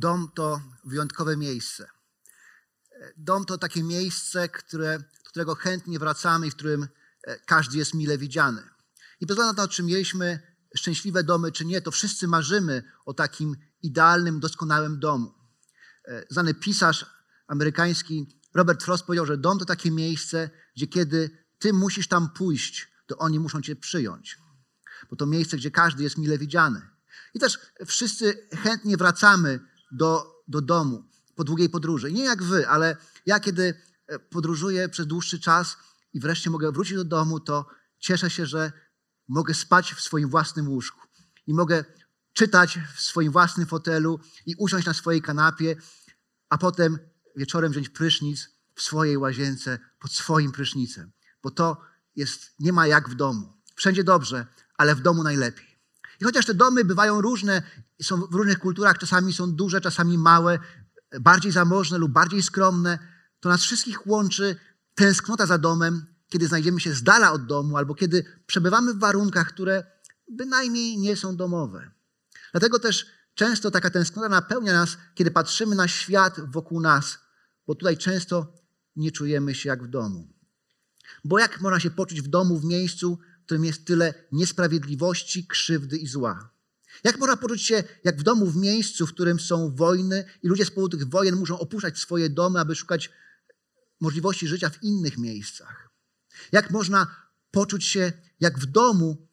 Dom to wyjątkowe miejsce. Dom to takie miejsce, które, do którego chętnie wracamy i w którym e, każdy jest mile widziany. I bez względu na to, czy mieliśmy szczęśliwe domy, czy nie, to wszyscy marzymy o takim idealnym, doskonałym domu. E, znany pisarz amerykański Robert Frost powiedział, że dom to takie miejsce, gdzie kiedy ty musisz tam pójść, to oni muszą cię przyjąć. Bo to miejsce, gdzie każdy jest mile widziany. I też wszyscy chętnie wracamy do, do domu po długiej podróży. Nie jak wy, ale ja kiedy e, podróżuję przez dłuższy czas i wreszcie mogę wrócić do domu, to cieszę się, że mogę spać w swoim własnym łóżku i mogę czytać w swoim własnym fotelu i usiąść na swojej kanapie, a potem wieczorem wziąć prysznic w swojej łazience pod swoim prysznicem. Bo to jest, nie ma jak w domu. Wszędzie dobrze, ale w domu najlepiej. I chociaż te domy bywają różne, są w różnych kulturach, czasami są duże, czasami małe, bardziej zamożne lub bardziej skromne, to nas wszystkich łączy tęsknota za domem, kiedy znajdziemy się z dala od domu albo kiedy przebywamy w warunkach, które bynajmniej nie są domowe. Dlatego też często taka tęsknota napełnia nas, kiedy patrzymy na świat wokół nas, bo tutaj często nie czujemy się jak w domu. Bo jak można się poczuć w domu, w miejscu, którym jest tyle niesprawiedliwości, krzywdy i zła? Jak można poczuć się jak w domu, w miejscu, w którym są wojny i ludzie z powodu tych wojen muszą opuszczać swoje domy, aby szukać możliwości życia w innych miejscach? Jak można poczuć się jak w domu,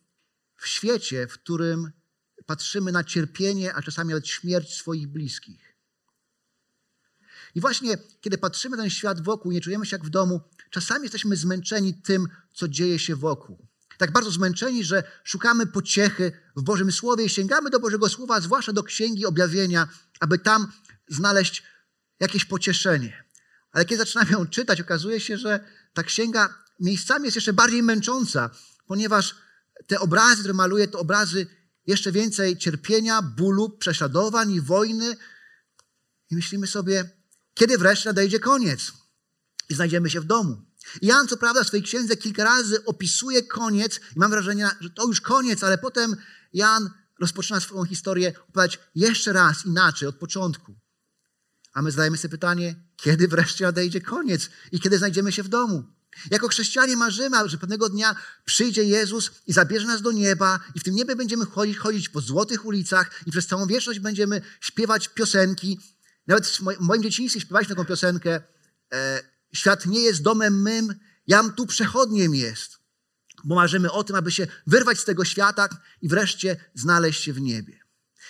w świecie, w którym patrzymy na cierpienie, a czasami nawet śmierć swoich bliskich? I właśnie kiedy patrzymy na ten świat wokół, nie czujemy się jak w domu, czasami jesteśmy zmęczeni tym, co dzieje się wokół. Tak bardzo zmęczeni, że szukamy pociechy w Bożym Słowie i sięgamy do Bożego Słowa, zwłaszcza do Księgi Objawienia, aby tam znaleźć jakieś pocieszenie. Ale kiedy zaczynamy ją czytać, okazuje się, że ta księga miejscami jest jeszcze bardziej męcząca, ponieważ te obrazy, które maluje, to obrazy jeszcze więcej cierpienia, bólu, prześladowań i wojny. I myślimy sobie, kiedy wreszcie nadejdzie koniec i znajdziemy się w domu. Jan, co prawda, w swojej księdze kilka razy opisuje koniec i mam wrażenie, że to już koniec, ale potem Jan rozpoczyna swoją historię opowiadać jeszcze raz inaczej, od początku. A my zadajemy sobie pytanie, kiedy wreszcie nadejdzie koniec i kiedy znajdziemy się w domu. Jako chrześcijanie marzymy, że pewnego dnia przyjdzie Jezus i zabierze nas do nieba i w tym niebie będziemy chodzić, chodzić po złotych ulicach i przez całą wieczność będziemy śpiewać piosenki. Nawet w moim dzieciństwie śpiewaliśmy taką piosenkę e, Świat nie jest domem mym, jam tu przechodniem jest. Bo marzymy o tym, aby się wyrwać z tego świata i wreszcie znaleźć się w niebie.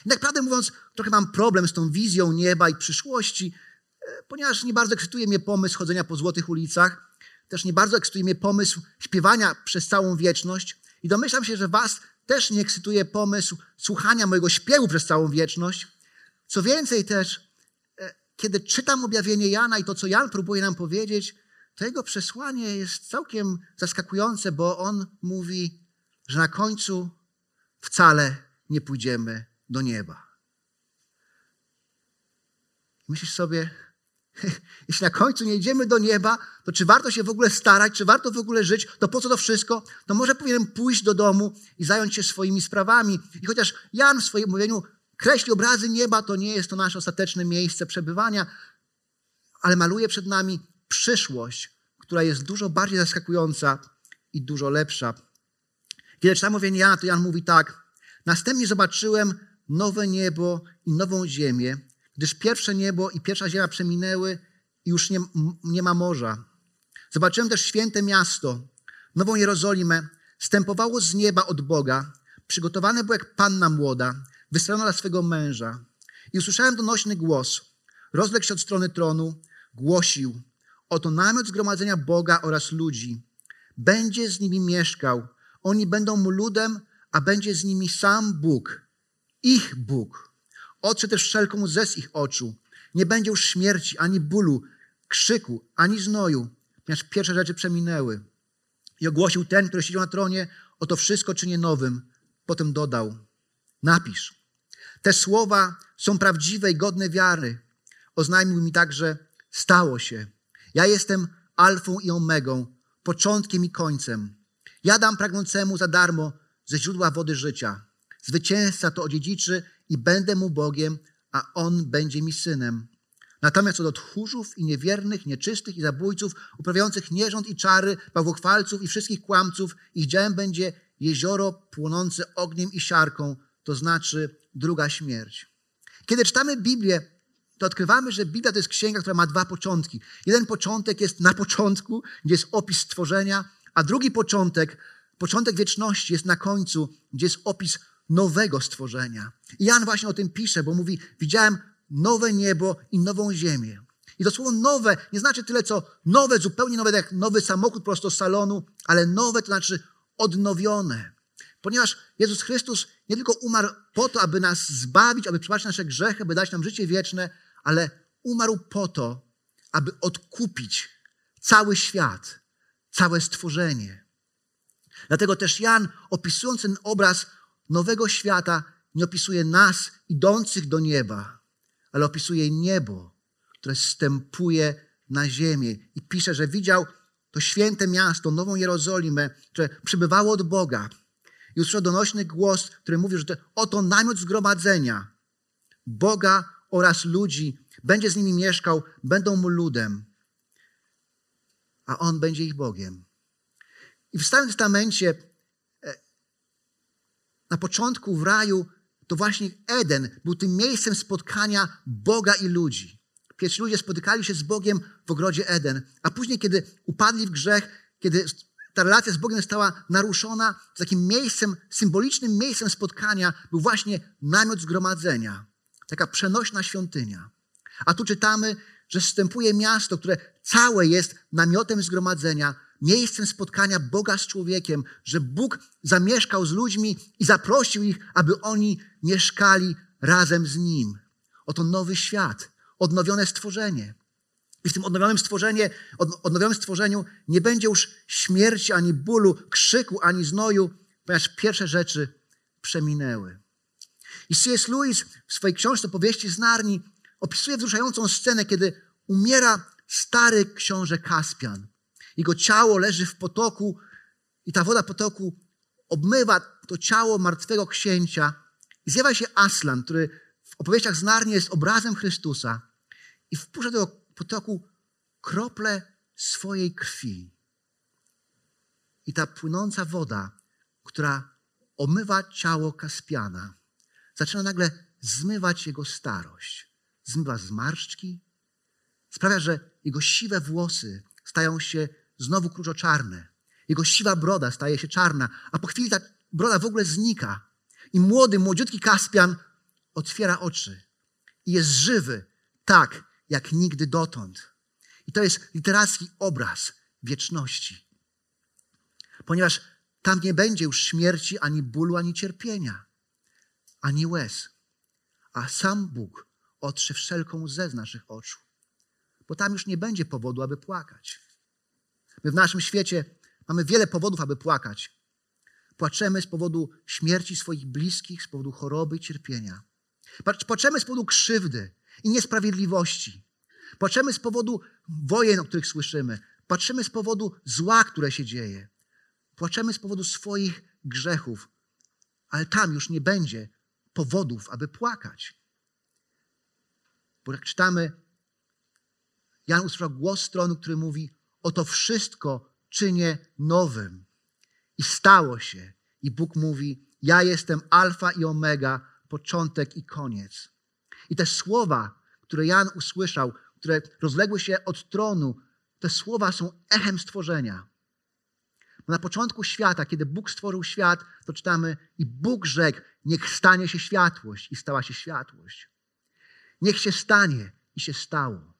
I tak prawdę mówiąc, trochę mam problem z tą wizją nieba i przyszłości, e, ponieważ nie bardzo ekscytuje mnie pomysł chodzenia po złotych ulicach, też nie bardzo ekscytuje mnie pomysł śpiewania przez całą wieczność i domyślam się, że was też nie ekscytuje pomysł słuchania mojego śpiewu przez całą wieczność. Co więcej też, kiedy czytam objawienie Jana i to, co Jan próbuje nam powiedzieć, to jego przesłanie jest całkiem zaskakujące, bo on mówi, że na końcu wcale nie pójdziemy do nieba. Myślisz sobie, jeśli na końcu nie idziemy do nieba, to czy warto się w ogóle starać, czy warto w ogóle żyć, to po co to wszystko? To może powinienem pójść do domu i zająć się swoimi sprawami. I chociaż Jan w swoim mówieniu kreśli obrazy nieba, to nie jest to nasze ostateczne miejsce przebywania, ale maluje przed nami przyszłość, która jest dużo bardziej zaskakująca i dużo lepsza. Kiedy czytam mówienie Jana, to Jan mówi tak. Następnie zobaczyłem nowe niebo i nową ziemię, gdyż pierwsze niebo i pierwsza ziemia przeminęły i już nie, nie ma morza. Zobaczyłem też święte miasto, nową Jerozolimę, stępowało z nieba od Boga, przygotowane było jak panna młoda, wystrojona dla swego męża. I usłyszałem donośny głos. Rozległ się od strony tronu, głosił. Oto namiot zgromadzenia Boga oraz ludzi. Będzie z nimi mieszkał. Oni będą mu ludem, a będzie z nimi sam Bóg, ich Bóg. Otrze też wszelką łzę z ich oczu. Nie będzie już śmierci, ani bólu, krzyku, ani znoju, ponieważ pierwsze rzeczy przeminęły. I ogłosił ten, który siedział na tronie, oto wszystko czynię nowym. Potem dodał, napisz. Te słowa są prawdziwe i godne wiary. Oznajmił mi także, stało się. Ja jestem alfą i omegą, początkiem i końcem. Ja dam pragnącemu za darmo ze źródła wody życia. Zwycięzca to odziedziczy i będę mu Bogiem, a on będzie mi synem. Natomiast od tchórzów i niewiernych, nieczystych i zabójców, uprawiających nierząd i czary, bałwochwalców i wszystkich kłamców, ich dziełem będzie jezioro płonące ogniem i siarką, to znaczy druga śmierć. Kiedy czytamy Biblię, to odkrywamy, że Biblia to jest księga, która ma dwa początki. Jeden początek jest na początku, gdzie jest opis stworzenia, a drugi początek, początek wieczności jest na końcu, gdzie jest opis nowego stworzenia. I Jan właśnie o tym pisze, bo mówi: Widziałem nowe niebo i nową ziemię. I to słowo nowe nie znaczy tyle, co nowe, zupełnie nowe, jak nowy samochód prosto z salonu, ale nowe to znaczy odnowione. Ponieważ Jezus Chrystus nie tylko umarł po to, aby nas zbawić, aby przebaczyć nasze grzechy, aby dać nam życie wieczne, ale umarł po to, aby odkupić cały świat, całe stworzenie. Dlatego też Jan, opisując ten obraz nowego świata, nie opisuje nas idących do nieba, ale opisuje niebo, które stępuje na ziemię i pisze, że widział to święte miasto, Nową Jerozolimę, które przybywało od Boga. I usłyszał donośny głos, który mówił, że to, oto namiot zgromadzenia Boga oraz ludzi. Będzie z nimi mieszkał, będą mu ludem, a on będzie ich Bogiem. I w Starym Testamencie e, na początku w raju to właśnie Eden był tym miejscem spotkania Boga i ludzi. Pierwsi ludzie spotykali się z Bogiem w ogrodzie Eden, a później, kiedy upadli w grzech, kiedy ta relacja z Bogiem została naruszona, takim miejscem, symbolicznym miejscem spotkania był właśnie namiot zgromadzenia, taka przenośna świątynia. A tu czytamy, że wstępuje miasto, które całe jest namiotem zgromadzenia, miejscem spotkania Boga z człowiekiem, że Bóg zamieszkał z ludźmi i zaprosił ich, aby oni mieszkali razem z Nim. Oto nowy świat, odnowione stworzenie. I w tym odnowionym, stworzenie, odnowionym stworzeniu nie będzie już śmierci, ani bólu, krzyku, ani znoju, ponieważ pierwsze rzeczy przeminęły. I C.S. Lewis w swojej książce Powieści z Narni opisuje wzruszającą scenę, kiedy umiera stary książę Kaspian. Jego ciało leży w potoku i ta woda potoku obmywa to ciało martwego księcia. I zjawia się Aslan, który w opowieściach z Narni jest obrazem Chrystusa i wpuszcza do potoku krople swojej krwi. I ta płynąca woda, która omywa ciało Kaspiana, zaczyna nagle zmywać jego starość. Zmywa zmarszczki, sprawia, że jego siwe włosy stają się znowu kruczoczarne. Jego siwa broda staje się czarna, a po chwili ta broda w ogóle znika. I młody, młodziutki Kaspian otwiera oczy i jest żywy, tak jak nigdy dotąd. I to jest literacki obraz wieczności. Ponieważ tam nie będzie już śmierci, ani bólu, ani cierpienia, ani łez. A sam Bóg otrze wszelką łzę z naszych oczu. Bo tam już nie będzie powodu, aby płakać. My w naszym świecie mamy wiele powodów, aby płakać. Płaczemy z powodu śmierci swoich bliskich, z powodu choroby i cierpienia. Płaczemy z powodu krzywdy i niesprawiedliwości. Płaczemy z powodu wojen, o których słyszymy. Płaczemy z powodu zła, które się dzieje. Płaczemy z powodu swoich grzechów, ale tam już nie będzie powodów, aby płakać. Bo jak czytamy, Jan usłyszał głos stronu, który mówi: Oto wszystko czynię nowym. I stało się. I Bóg mówi: Ja jestem Alfa i Omega, początek i koniec. I te słowa, które Jan usłyszał, które rozległy się od tronu, te słowa są echem stworzenia. Bo na początku świata, kiedy Bóg stworzył świat, to czytamy, i Bóg rzekł: Niech stanie się światłość, i stała się światłość. Niech się stanie, i się stało.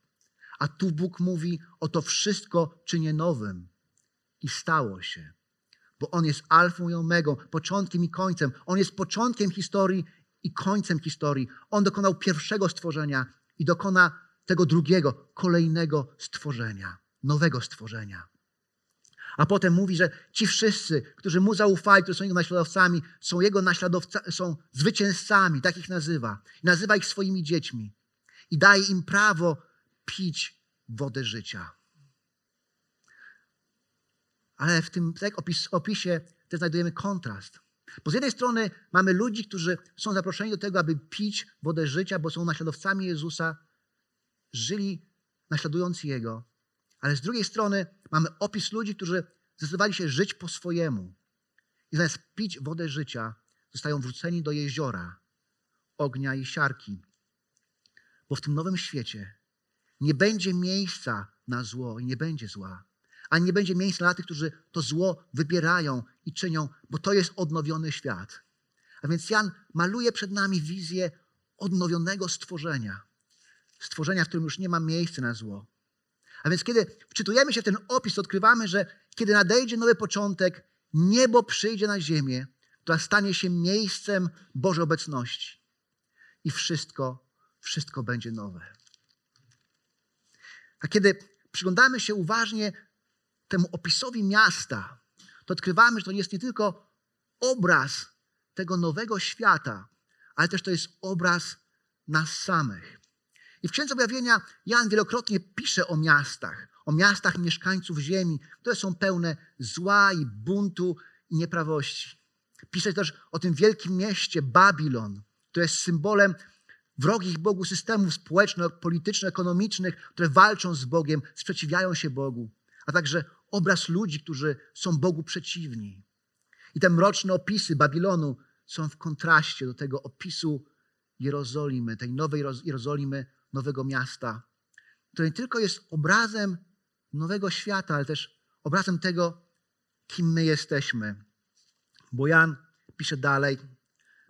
A tu Bóg mówi: Oto wszystko czynię nowym, i stało się. bo On jest alfą i omegą, początkiem i końcem. On jest początkiem historii i końcem historii. On dokonał pierwszego stworzenia i dokona tego drugiego, kolejnego stworzenia, nowego stworzenia. A potem mówi, że ci wszyscy, którzy mu zaufali, którzy są jego naśladowcami, są jego naśladowcami, są zwycięzcami, tak ich nazywa. Nazywa ich swoimi dziećmi i daje im prawo pić wodę życia. Ale w tym tak opis, opisie też znajdujemy kontrast. Bo z jednej strony mamy ludzi, którzy są zaproszeni do tego, aby pić wodę życia, bo są naśladowcami Jezusa, żyli naśladując Jego. Ale z drugiej strony mamy opis ludzi, którzy zdecydowali się żyć po swojemu. I zamiast pić wodę życia, zostają wrzuceni do jeziora, ognia i siarki. Bo w tym nowym świecie nie będzie miejsca na zło i nie będzie zła. Ani nie będzie miejsca dla tych, którzy to zło wybierają i czynią, bo to jest odnowiony świat. A więc Jan maluje przed nami wizję odnowionego stworzenia. Stworzenia, w którym już nie ma miejsca na zło. A więc kiedy wczytujemy się w ten opis, to odkrywamy, że kiedy nadejdzie nowy początek, niebo przyjdzie na ziemię, która stanie się miejscem Bożej obecności. I wszystko, wszystko będzie nowe. A kiedy przyglądamy się uważnie temu opisowi miasta, to odkrywamy, że to jest nie tylko obraz tego nowego świata, ale też to jest obraz nas samych. I w Księdze Objawienia Jan wielokrotnie pisze o miastach, o miastach mieszkańców ziemi, które są pełne zła i buntu i nieprawości. Pisze też o tym wielkim mieście Babilon, które jest symbolem wrogich Bogu systemów społeczno-polityczno-ekonomicznych, które walczą z Bogiem, sprzeciwiają się Bogu, a także obraz ludzi, którzy są Bogu przeciwni. I te mroczne opisy Babilonu są w kontraście do tego opisu Jerozolimy, tej nowej Jerozolimy, nowego miasta, które nie tylko jest obrazem nowego świata, ale też obrazem tego, kim my jesteśmy. Bo Jan pisze dalej,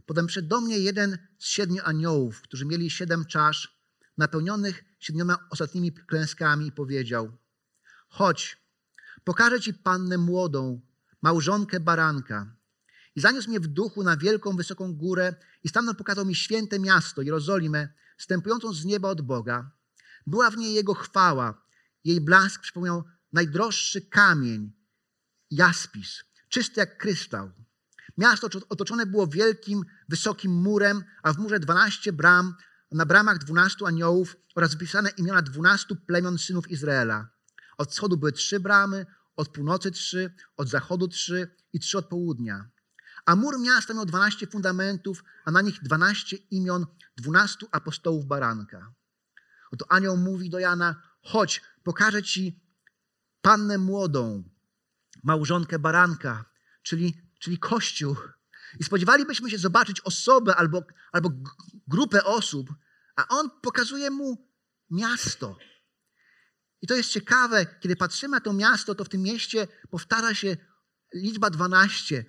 Potem przyszedł do mnie jeden z siedmiu aniołów, którzy mieli siedem czasz napełnionych siedmioma ostatnimi klęskami i powiedział: Chodź, pokażę ci pannę młodą, małżonkę baranka. I zaniósł mnie w duchu na wielką, wysoką górę i stamtąd pokazał mi święte miasto, Jerozolimę, wstępującą z nieba od Boga. Była w niej Jego chwała. Jej blask przypomniał najdroższy kamień, jaspis, czysty jak kryształ. Miasto otoczone było wielkim, wysokim murem, a w murze dwanaście bram, na bramach dwunastu aniołów oraz wypisane imiona dwunastu plemion synów Izraela. Od wschodu były trzy bramy, od północy trzy, od zachodu trzy i trzy od południa. A mur miasta miał dwanaście fundamentów, a na nich dwanaście imion dwunastu apostołów baranka. Oto anioł mówi do Jana, chodź, pokażę ci pannę młodą, małżonkę baranka, czyli czyli Kościół. I spodziewalibyśmy się zobaczyć osobę albo, albo grupę osób, a on pokazuje mu miasto. I to jest ciekawe, kiedy patrzymy na to miasto, to w tym mieście powtarza się liczba 12,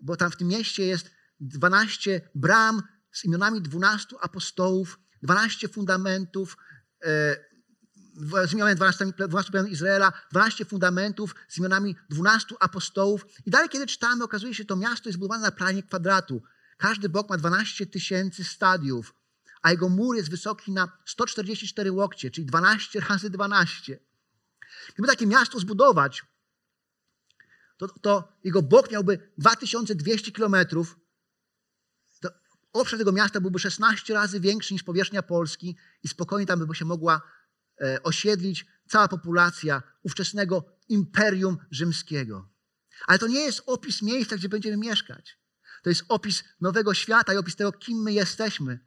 bo tam w tym mieście jest 12 bram z imionami 12 apostołów, 12 fundamentów, e, z imionami 12, 12 plemion Izraela, 12 fundamentów z imionami 12 apostołów. I dalej, kiedy czytamy, okazuje się, że to miasto jest budowane na planie kwadratu. Każdy bok ma 12 tysięcy stadiów, a jego mur jest wysoki na 144 łokcie, czyli 12 razy 12. Gdyby takie miasto zbudować, to, to jego bok miałby 2200 kilometrów. Obszar tego miasta byłby 16 razy większy niż powierzchnia Polski i spokojnie tam by się mogła E, osiedlić cała populacja ówczesnego imperium rzymskiego. Ale to nie jest opis miejsca, gdzie będziemy mieszkać. To jest opis nowego świata i opis tego, kim my jesteśmy.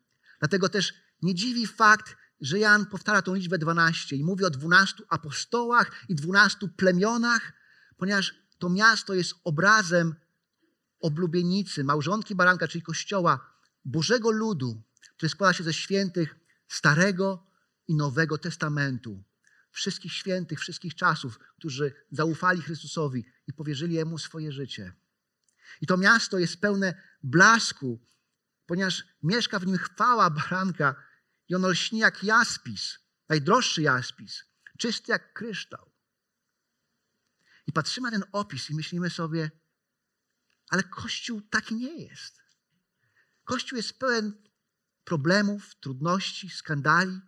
Dlatego też nie dziwi fakt, że Jan powtarza tą liczbę 12 i mówi o 12 apostołach i 12 plemionach, ponieważ to miasto jest obrazem oblubienicy, małżonki baranka, czyli kościoła, Bożego ludu, który składa się ze świętych Starego i Nowego Testamentu. Wszystkich świętych, wszystkich czasów, którzy zaufali Chrystusowi i powierzyli Jemu swoje życie. I to miasto jest pełne blasku, ponieważ mieszka w nim chwała baranka i ono lśni jak jaspis, najdroższy jaspis, czysty jak kryształ. I patrzymy na ten opis i myślimy sobie, Ale Kościół taki nie jest. Kościół jest pełen problemów, trudności, skandali.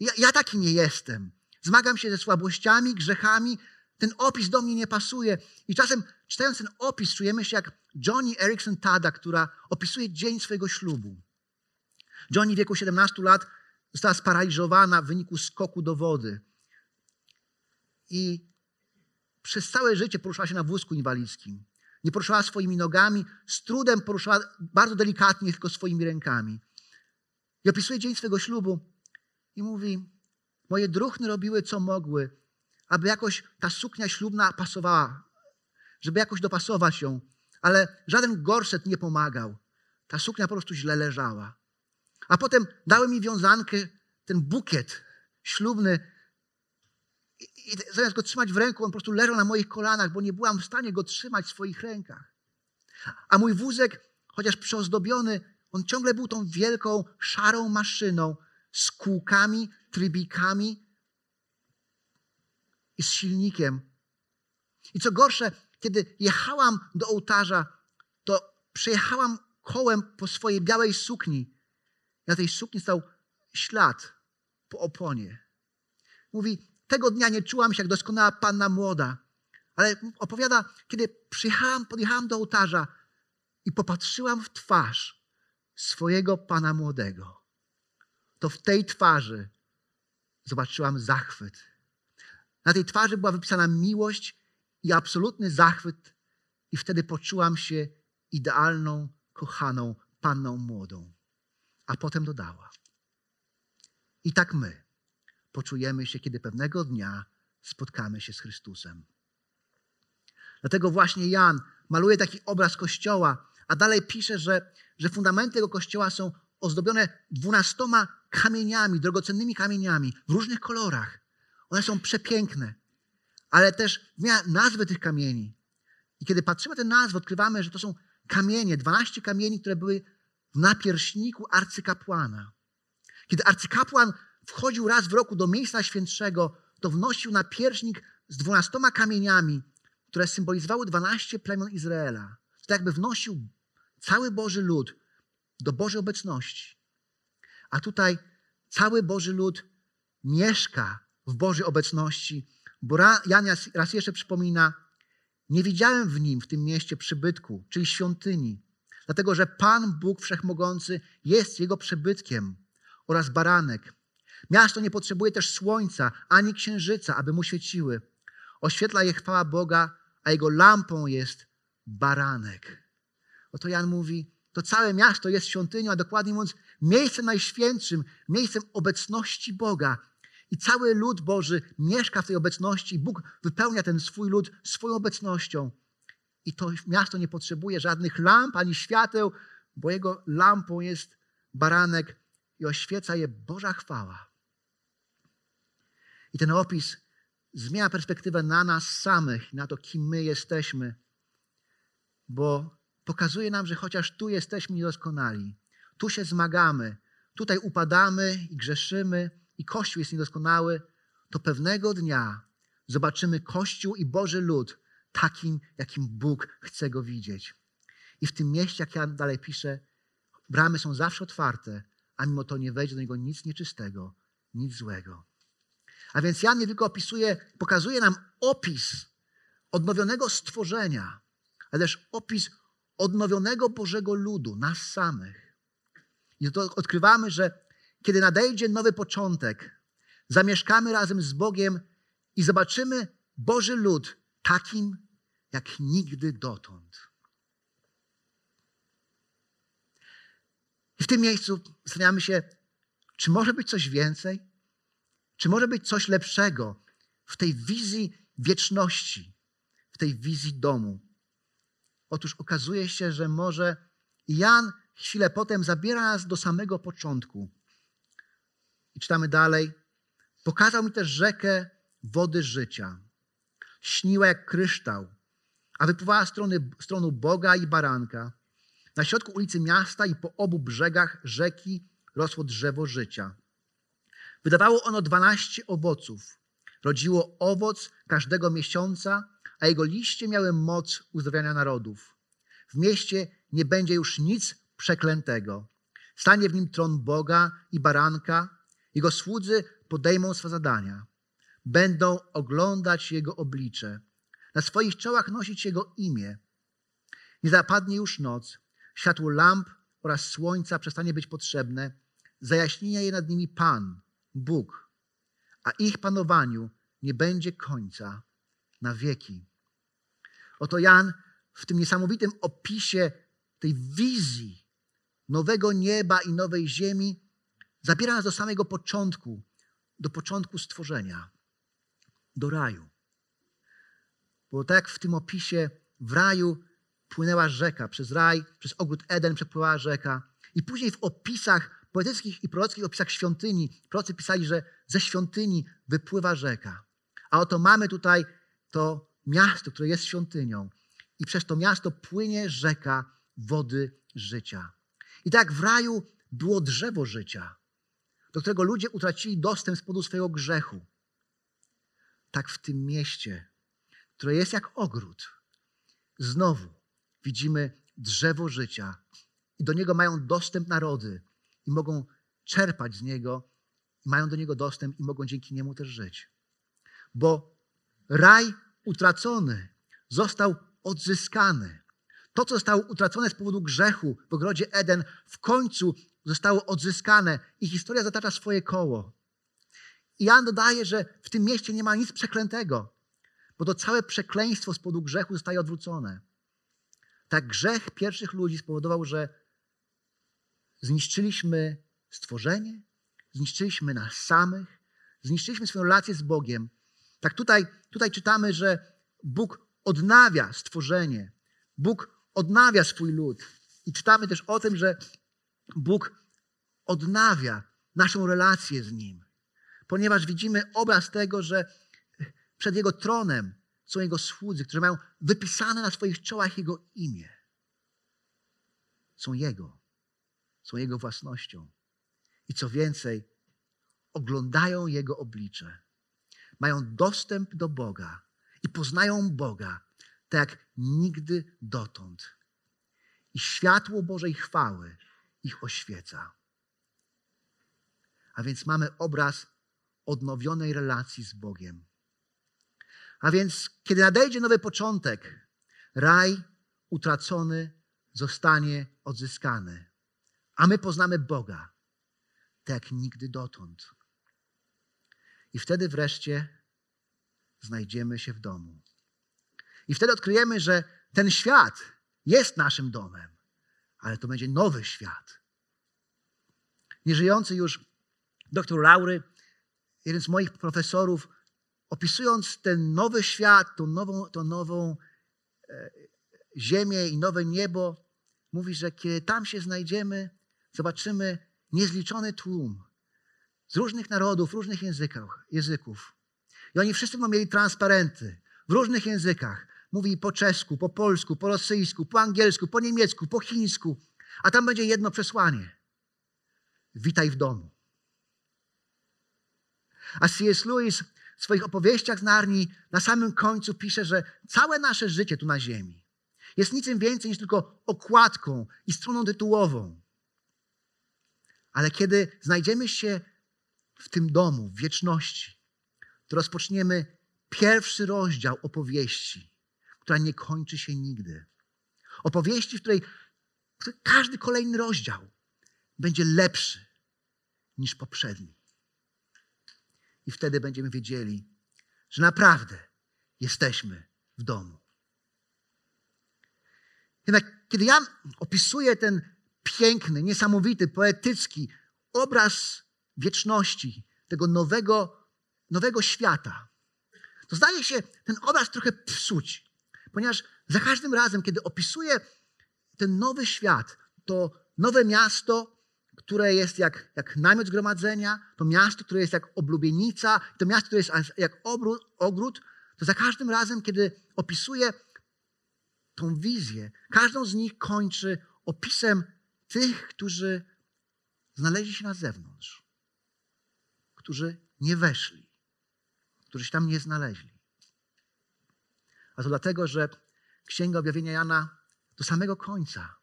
Ja, ja taki nie jestem. Zmagam się ze słabościami, grzechami. Ten opis do mnie nie pasuje. I czasem czytając ten opis czujemy się jak Johnny Erickson Tada, która opisuje dzień swojego ślubu. Johnny w wieku 17 lat została sparaliżowana w wyniku skoku do wody. I przez całe życie poruszała się na wózku inwalidzkim. Nie poruszała swoimi nogami, z trudem poruszała bardzo delikatnie, tylko swoimi rękami. I opisuje dzień swego ślubu i mówi: Moje druchny robiły co mogły, aby jakoś ta suknia ślubna pasowała, żeby jakoś dopasować ją, ale żaden gorset nie pomagał. Ta suknia po prostu źle leżała. A potem dały mi wiązankę, ten bukiet ślubny, i, i zamiast go trzymać w ręku, on po prostu leżał na moich kolanach, bo nie byłam w stanie go trzymać w swoich rękach. A mój wózek, chociaż przeozdobiony, on ciągle był tą wielką, szarą maszyną z kółkami, trybikami i z silnikiem. I co gorsze, kiedy jechałam do ołtarza, to przejechałam kołem po swojej białej sukni. Na tej sukni stał ślad po oponie. Mówi, tego dnia nie czułam się jak doskonała panna młoda. Ale opowiada, kiedy przyjechałam, podjechałam do ołtarza i popatrzyłam w twarz swojego pana młodego, to w tej twarzy zobaczyłam zachwyt. Na tej twarzy była wypisana miłość i absolutny zachwyt, i wtedy poczułam się idealną, kochaną panną młodą. A potem dodała: I tak my poczujemy się, kiedy pewnego dnia spotkamy się z Chrystusem. Dlatego właśnie Jan maluje taki obraz kościoła, a dalej pisze, że, że fundamenty tego kościoła są ozdobione dwunastoma kamieniami, drogocennymi kamieniami w różnych kolorach. One są przepiękne, ale też nazwy tych kamieni. I kiedy patrzymy na te nazwy, odkrywamy, że to są kamienie, 12 kamieni, które były w napierśniku arcykapłana. Kiedy arcykapłan wchodził raz w roku do miejsca świętszego, to wnosił na pierśnik z dwunastoma kamieniami, które symbolizowały dwanaście plemion Izraela. To jakby wnosił cały Boży lud do Bożej obecności. A tutaj cały Boży lud mieszka w Bożej obecności, bo Jan raz jeszcze przypomina, nie widziałem w nim, w tym mieście przybytku, czyli świątyni, dlatego że Pan Bóg Wszechmogący jest jego przybytkiem oraz baranek, Miasto nie potrzebuje też słońca ani księżyca, aby mu świeciły. Oświetla je chwała Boga, a jego lampą jest baranek. Oto Jan mówi, to całe miasto jest świątynią, a dokładnie mówiąc, miejscem najświętszym, miejscem obecności Boga. I cały lud Boży mieszka w tej obecności, Bóg wypełnia ten swój lud swoją obecnością. I to miasto nie potrzebuje żadnych lamp ani świateł, bo jego lampą jest baranek i oświeca je Boża chwała. I ten opis zmienia perspektywę na nas samych, na to, kim my jesteśmy, bo pokazuje nam, że chociaż tu jesteśmy niedoskonali, tu się zmagamy, tutaj upadamy i grzeszymy, i Kościół jest niedoskonały, to pewnego dnia zobaczymy Kościół i Boży lud takim, jakim Bóg chce go widzieć. I w tym mieście, jak ja dalej piszę, bramy są zawsze otwarte, a mimo to nie wejdzie do niego nic nieczystego, nic złego. A więc Jan nie tylko opisuje, pokazuje nam opis odnowionego stworzenia, ale też opis odnowionego Bożego ludu, nas samych. I to odkrywamy, że kiedy nadejdzie nowy początek, zamieszkamy razem z Bogiem i zobaczymy Boży lud takim, jak nigdy dotąd. I w tym miejscu zastanawiamy się, czy może być coś więcej? Czy może być coś lepszego w tej wizji wieczności, w tej wizji domu? Otóż okazuje się, że może Jan chwilę potem zabiera nas do samego początku. I czytamy dalej. Pokazał mi też rzekę wody życia. Śniła jak kryształ, a wypływała strony, stronu Boga i baranka. Na środku ulicy miasta i po obu brzegach rzeki rosło drzewo życia Wydawało ono dwanaście owoców. Rodziło owoc każdego miesiąca, a jego liście miały moc uzdrawiania narodów. W mieście nie będzie już nic przeklętego. Stanie w nim tron Boga i baranka. Jego słudzy podejmą swe zadania. Będą oglądać Jego oblicze. Na swoich czołach nosić Jego imię. Nie zapadnie już noc. Światło lamp oraz słońca przestanie być potrzebne. Zajaśnienia je nad nimi Pan, Bóg. A ich panowaniu nie będzie końca na wieki. Oto Jan w tym niesamowitym opisie tej wizji nowego nieba i nowej ziemi zabiera nas do samego początku, do początku stworzenia, do raju. Bo tak jak w tym opisie w raju płynęła rzeka, przez raj, przez ogród Eden przepływała rzeka. I później w opisach poetyckich i prorockich opisach świątyni, prorocy pisali, że ze świątyni wypływa rzeka. A oto mamy tutaj to miasto, które jest świątynią. I przez to miasto płynie rzeka wody życia. I tak w raju było drzewo życia, do którego ludzie utracili dostęp z powodu swojego grzechu. Tak w tym mieście, które jest jak ogród, znowu widzimy drzewo życia i do niego mają dostęp narody i mogą czerpać z niego, mają do niego dostęp i mogą dzięki niemu też żyć. Bo raj utracony został odzyskany. To, co zostało utracone z powodu grzechu w ogrodzie Eden, w końcu zostało odzyskane i historia zatacza swoje koło. I Jan dodaje, że w tym mieście nie ma nic przeklętego, bo to całe przekleństwo z powodu grzechu zostaje odwrócone. Tak grzech pierwszych ludzi spowodował, że zniszczyliśmy stworzenie, zniszczyliśmy nas samych, zniszczyliśmy swoją relację z Bogiem. Tak tutaj, tutaj czytamy, że Bóg odnawia stworzenie, Bóg odnawia swój lud. I czytamy też o tym, że Bóg odnawia naszą relację z Nim, ponieważ widzimy obraz tego, że przed Jego tronem są Jego słudzy, którzy mają wypisane na swoich czołach Jego imię. Są Jego, są Jego własnością. I co więcej, oglądają Jego oblicze. Mają dostęp do Boga i poznają Boga tak jak nigdy dotąd. I światło Bożej chwały ich oświeca. A więc mamy obraz odnowionej relacji z Bogiem. A więc, kiedy nadejdzie nowy początek, raj utracony zostanie odzyskany, a my poznamy Boga, tak jak nigdy dotąd. I wtedy wreszcie znajdziemy się w domu. I wtedy odkryjemy, że ten świat jest naszym domem, ale to będzie nowy świat. Nieżyjący już dr Laury, jeden z moich profesorów, opisując ten nowy świat, tą nową, tą nową e, ziemię i nowe niebo, mówi, że kiedy tam się znajdziemy, zobaczymy niezliczony tłum z różnych narodów, różnych języków. I oni wszyscy będą mieli transparenty w różnych językach. Mówi po czesku, po polsku, po rosyjsku, po angielsku, po niemiecku, po chińsku. A tam będzie jedno przesłanie. Witaj w domu. A C.S. Lewis w swoich opowieściach z Narni na samym końcu pisze, że całe nasze życie tu na ziemi jest niczym więcej niż tylko okładką i stroną tytułową. Ale kiedy znajdziemy się w tym domu, w wieczności, to rozpoczniemy pierwszy rozdział opowieści, która nie kończy się nigdy. Opowieści, w której każdy kolejny rozdział będzie lepszy niż poprzedni. I wtedy będziemy wiedzieli, że naprawdę jesteśmy w domu. Jednak kiedy ja opisuję ten piękny, niesamowity, poetycki obraz wieczności, tego nowego, nowego świata, to zdaje się ten obraz trochę psuć. Ponieważ za każdym razem, kiedy opisuję ten nowy świat, to nowe miasto, które jest jak, jak namiot zgromadzenia, to miasto, które jest jak oblubienica, to miasto, które jest jak obrót, ogród, to za każdym razem, kiedy opisuję tą wizję, każdą z nich kończy opisem tych, którzy znaleźli się na zewnątrz, którzy nie weszli, którzy się tam nie znaleźli. A to dlatego, że Księga Objawienia Jana do samego końca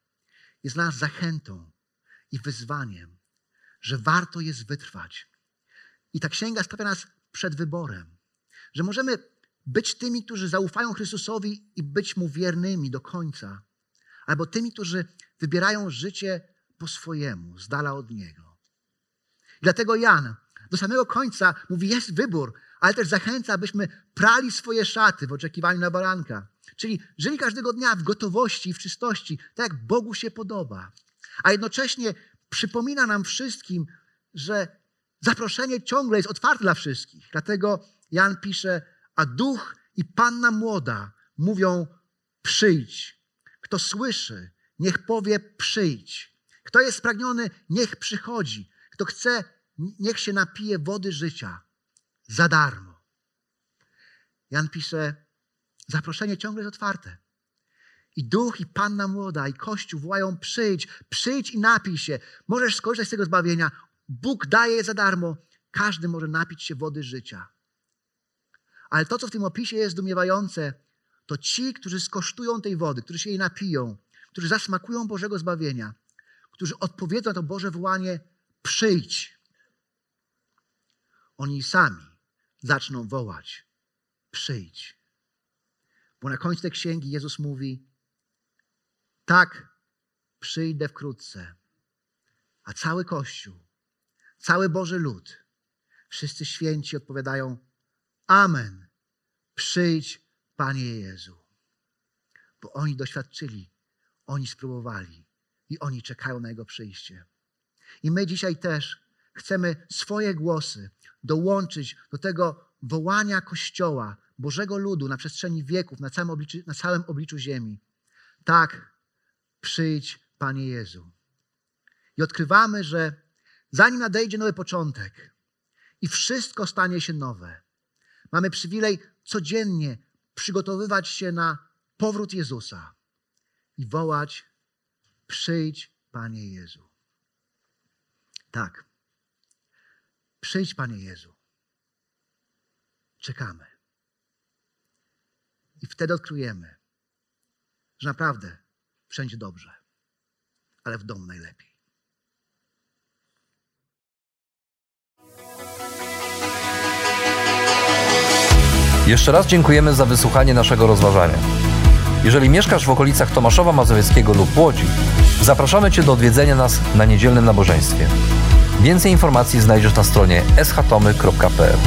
jest dla nas zachętą i wyzwaniem, że warto jest wytrwać. I ta księga stawia nas przed wyborem, że możemy być tymi, którzy zaufają Chrystusowi i być Mu wiernymi do końca, albo tymi, którzy wybierają życie po swojemu, z dala od Niego. I dlatego Jan do samego końca mówi, jest wybór, ale też zachęca, abyśmy prali swoje szaty w oczekiwaniu na baranka. Czyli żyli każdego dnia w gotowości i w czystości, tak jak Bogu się podoba. A jednocześnie przypomina nam wszystkim, że zaproszenie ciągle jest otwarte dla wszystkich. Dlatego Jan pisze, a duch i panna młoda mówią: przyjdź. Kto słyszy, niech powie: przyjdź. Kto jest spragniony, niech przychodzi. Kto chce, niech się napije wody życia za darmo. Jan pisze: zaproszenie ciągle jest otwarte. I duch, i panna młoda, i kościół wołają: przyjdź, przyjdź i napij się. Możesz skorzystać z tego zbawienia. Bóg daje je za darmo. Każdy może napić się wody życia. Ale to, co w tym opisie jest zdumiewające, to ci, którzy skosztują tej wody, którzy się jej napiją, którzy zasmakują Bożego zbawienia, którzy odpowiedzą na to Boże wołanie: przyjdź. Oni sami zaczną wołać: przyjdź. Bo na końcu tej księgi Jezus mówi: Tak, przyjdę wkrótce. A cały Kościół, cały Boży lud, wszyscy święci odpowiadają: Amen. Przyjdź, Panie Jezu. Bo oni doświadczyli, oni spróbowali i oni czekają na Jego przyjście. I my dzisiaj też chcemy swoje głosy dołączyć do tego wołania Kościoła, Bożego ludu na przestrzeni wieków, na całym obliczu, na całym obliczu ziemi. Tak, przyjdź, Panie Jezu. I odkrywamy, że zanim nadejdzie nowy początek i wszystko stanie się nowe, mamy przywilej codziennie przygotowywać się na powrót Jezusa i wołać: Przyjdź, Panie Jezu. Tak. Przyjdź, Panie Jezu. Czekamy. I wtedy odkryjemy, że naprawdę wszędzie dobrze, ale w domu najlepiej. Jeszcze raz dziękujemy za wysłuchanie naszego rozważania. Jeżeli mieszkasz w okolicach Tomaszowa Mazowieckiego lub Łodzi, zapraszamy Cię do odwiedzenia nas na niedzielnym nabożeństwie. Więcej informacji znajdziesz na stronie schatomy.pl.